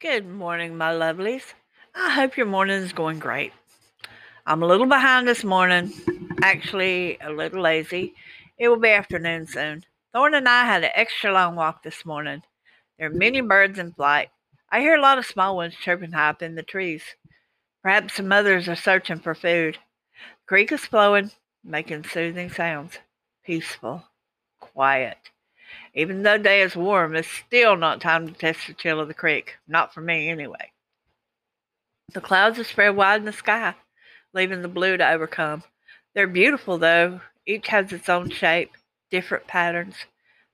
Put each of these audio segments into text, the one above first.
Good morning, my lovelies. I hope your morning is going great. I'm a little behind this morning, actually, a little lazy. It will be afternoon soon. Thorn and I had an extra long walk this morning. There are many birds in flight. I hear a lot of small ones chirping high up in the trees. Perhaps some others are searching for food. The creek is flowing, making soothing sounds. Peaceful, quiet. Even though day is warm, it's still not time to test the chill of the creek. Not for me, anyway. The clouds are spread wide in the sky, leaving the blue to overcome. They're beautiful, though. Each has its own shape, different patterns.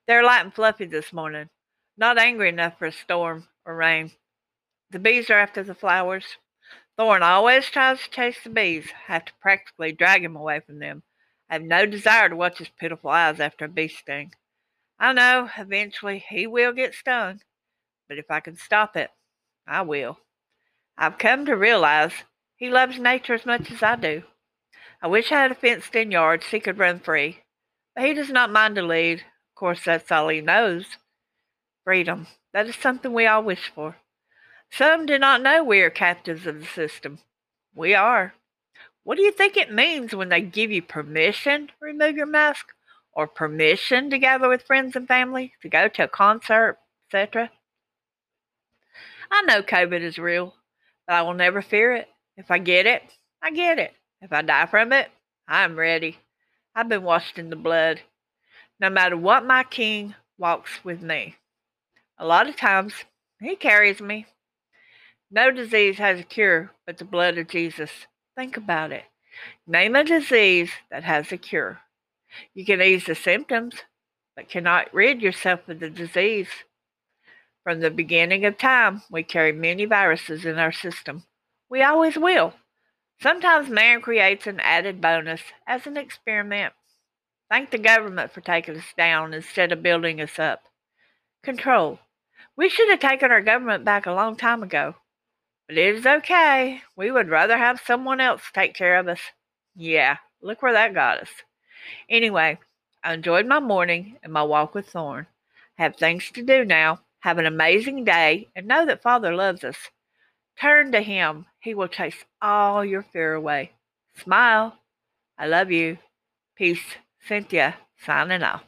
They're light and fluffy this morning, not angry enough for a storm or rain. The bees are after the flowers. Thorn always tries to chase the bees. I have to practically drag him away from them. I have no desire to watch his pitiful eyes after a bee sting. I know eventually he will get stung, but if I can stop it, I will. I've come to realize he loves nature as much as I do. I wish I had a fenced in yard so he could run free, but he does not mind to lead. Of course, that's all he knows. Freedom. That is something we all wish for. Some do not know we are captives of the system. We are. What do you think it means when they give you permission to remove your mask? Or permission to gather with friends and family, to go to a concert, etc. I know COVID is real, but I will never fear it. If I get it, I get it. If I die from it, I'm ready. I've been washed in the blood. No matter what my king walks with me. A lot of times, he carries me. No disease has a cure but the blood of Jesus. Think about it. Name a disease that has a cure. You can ease the symptoms, but cannot rid yourself of the disease. From the beginning of time, we carry many viruses in our system. We always will. Sometimes man creates an added bonus as an experiment. Thank the government for taking us down instead of building us up. Control. We should have taken our government back a long time ago. But it is okay. We would rather have someone else take care of us. Yeah, look where that got us. Anyway, I enjoyed my morning and my walk with Thorn. I have things to do now. Have an amazing day and know that Father loves us. Turn to Him. He will chase all your fear away. Smile. I love you. Peace. Cynthia, signing off.